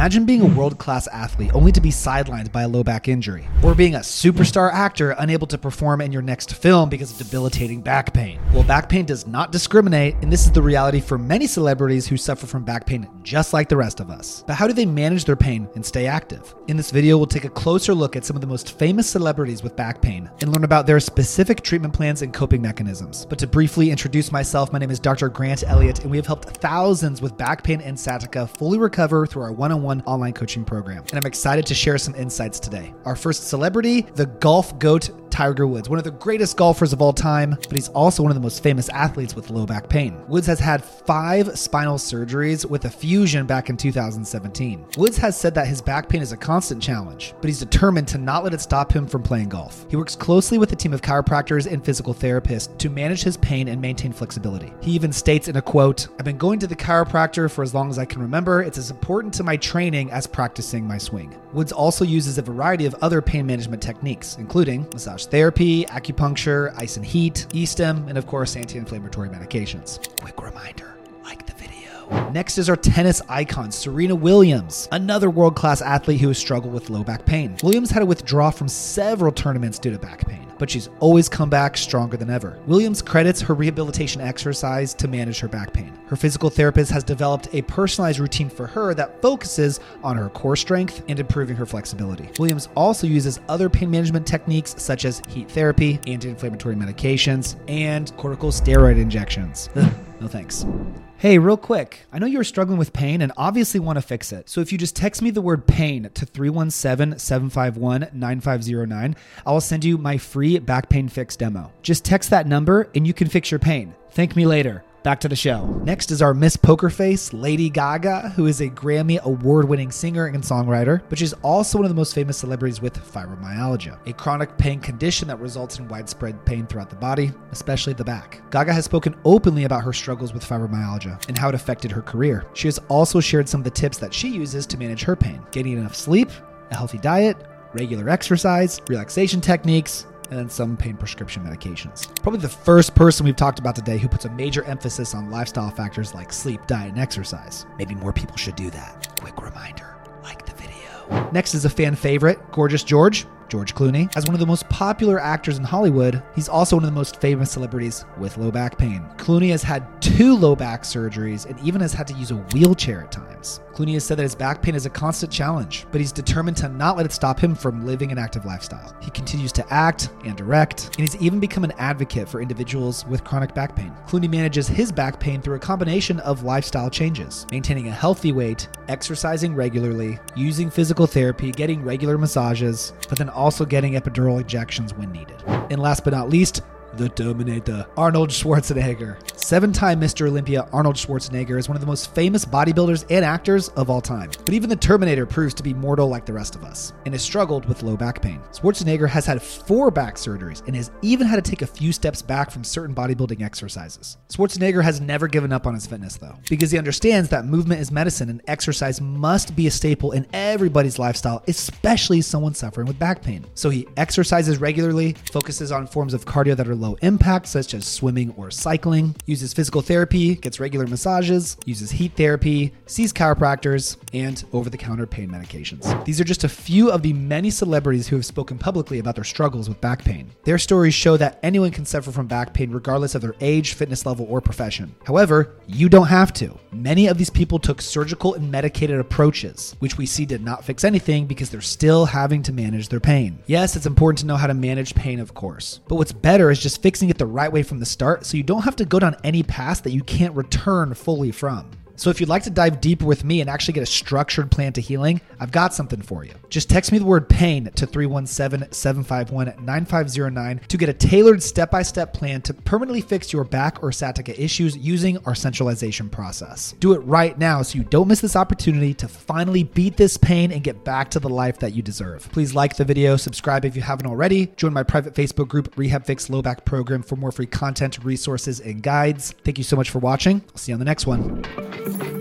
Imagine being a world class athlete only to be sidelined by a low back injury, or being a superstar actor unable to perform in your next film because of debilitating back pain. Well, back pain does not discriminate, and this is the reality for many celebrities who suffer from back pain just like the rest of us. But how do they manage their pain and stay active? In this video, we'll take a closer look at some of the most famous celebrities with back pain and learn about their specific treatment plans and coping mechanisms. But to briefly introduce myself, my name is Dr. Grant Elliott, and we have helped thousands with back pain and sciatica fully recover through our one on one online coaching program. And I'm excited to share some insights today. Our first celebrity, the golf goat Tiger Woods, one of the greatest golfers of all time, but he's also one of the most famous athletes with low back pain. Woods has had five spinal surgeries with a fusion back in 2017. Woods has said that his back pain is a constant challenge, but he's determined to not let it stop him from playing golf. He works closely with a team of chiropractors and physical therapists to manage his pain and maintain flexibility. He even states in a quote, I've been going to the chiropractor for as long as I can remember. It's as important to my training as practicing my swing. Woods also uses a variety of other pain management techniques, including massage therapy, acupuncture, ice and heat, e-stim, and of course anti-inflammatory medications. Quick reminder, like the video. Next is our tennis icon, Serena Williams, another world class athlete who has struggled with low back pain. Williams had to withdraw from several tournaments due to back pain, but she's always come back stronger than ever. Williams credits her rehabilitation exercise to manage her back pain. Her physical therapist has developed a personalized routine for her that focuses on her core strength and improving her flexibility. Williams also uses other pain management techniques such as heat therapy, anti inflammatory medications, and corticosteroid injections. No thanks. Hey, real quick, I know you're struggling with pain and obviously want to fix it. So if you just text me the word pain to 317 751 9509, I will send you my free back pain fix demo. Just text that number and you can fix your pain. Thank me later. Back to the show. Next is our Miss Poker Face, Lady Gaga, who is a Grammy award winning singer and songwriter, but she's also one of the most famous celebrities with fibromyalgia, a chronic pain condition that results in widespread pain throughout the body, especially the back. Gaga has spoken openly about her struggles with fibromyalgia and how it affected her career. She has also shared some of the tips that she uses to manage her pain getting enough sleep, a healthy diet, regular exercise, relaxation techniques, and some pain prescription medications. Probably the first person we've talked about today who puts a major emphasis on lifestyle factors like sleep, diet, and exercise. Maybe more people should do that. Quick reminder like the video. Next is a fan favorite, Gorgeous George. George Clooney. As one of the most popular actors in Hollywood, he's also one of the most famous celebrities with low back pain. Clooney has had two low back surgeries and even has had to use a wheelchair at times. Clooney has said that his back pain is a constant challenge, but he's determined to not let it stop him from living an active lifestyle. He continues to act and direct, and he's even become an advocate for individuals with chronic back pain. Clooney manages his back pain through a combination of lifestyle changes, maintaining a healthy weight, exercising regularly, using physical therapy, getting regular massages, but then also getting epidural injections when needed. And last but not least, the Terminator, Arnold Schwarzenegger. Seven time Mr. Olympia Arnold Schwarzenegger is one of the most famous bodybuilders and actors of all time. But even the Terminator proves to be mortal like the rest of us and has struggled with low back pain. Schwarzenegger has had four back surgeries and has even had to take a few steps back from certain bodybuilding exercises. Schwarzenegger has never given up on his fitness though, because he understands that movement is medicine and exercise must be a staple in everybody's lifestyle, especially someone suffering with back pain. So he exercises regularly, focuses on forms of cardio that are low impact, such as swimming or cycling, uses physical therapy, gets regular massages, uses heat therapy, sees chiropractors, and over the counter pain medications. These are just a few of the many celebrities who have spoken publicly about their struggles with back pain. Their stories show that anyone can suffer from back pain regardless of their age, fitness level, or profession. However, you don't have to. Many of these people took surgical and medicated approaches, which we see did not fix anything because they're still having to manage their pain. Yes, it's important to know how to manage pain, of course, but what's better is just fixing it the right way from the start so you don't have to go down any path that you can't return fully from. So if you'd like to dive deeper with me and actually get a structured plan to healing, I've got something for you. Just text me the word pain to 317-751-9509 to get a tailored step-by-step plan to permanently fix your back or sciatica issues using our centralization process. Do it right now so you don't miss this opportunity to finally beat this pain and get back to the life that you deserve. Please like the video, subscribe if you haven't already, join my private Facebook group Rehab Fix Low Back Program for more free content, resources, and guides. Thank you so much for watching. I'll see you on the next one. Thank you.